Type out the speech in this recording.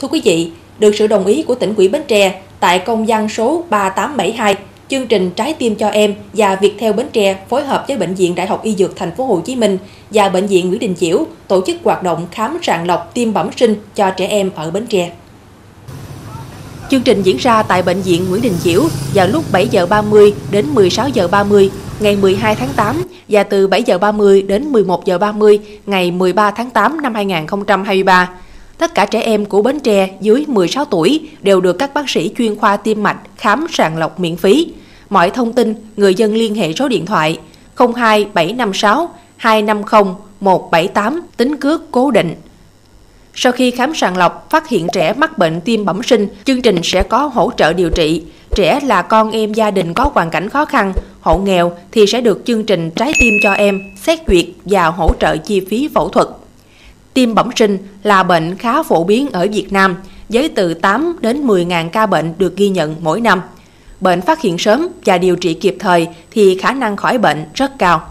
Thưa quý vị, được sự đồng ý của tỉnh ủy Bến Tre tại công văn số 3872, chương trình Trái tim cho em và việc theo Bến Tre phối hợp với Bệnh viện Đại học Y Dược Thành phố Hồ Chí Minh và Bệnh viện Nguyễn Đình Chiểu tổ chức hoạt động khám sàng lọc tiêm bẩm sinh cho trẻ em ở Bến Tre. Chương trình diễn ra tại Bệnh viện Nguyễn Đình Chiểu vào lúc 7 giờ 30 đến 16 giờ 30 ngày 12 tháng 8 và từ 7 giờ 30 đến 11 giờ 30 ngày 13 tháng 8 năm 2023. Tất cả trẻ em của Bến Tre dưới 16 tuổi đều được các bác sĩ chuyên khoa tim mạch khám sàng lọc miễn phí. Mọi thông tin, người dân liên hệ số điện thoại 02 756 250 178 tính cước cố định. Sau khi khám sàng lọc, phát hiện trẻ mắc bệnh tim bẩm sinh, chương trình sẽ có hỗ trợ điều trị. Trẻ là con em gia đình có hoàn cảnh khó khăn, hộ nghèo thì sẽ được chương trình Trái tim cho em xét duyệt và hỗ trợ chi phí phẫu thuật. Tim bẩm sinh là bệnh khá phổ biến ở Việt Nam, với từ 8 đến 10 ngàn ca bệnh được ghi nhận mỗi năm. Bệnh phát hiện sớm và điều trị kịp thời thì khả năng khỏi bệnh rất cao.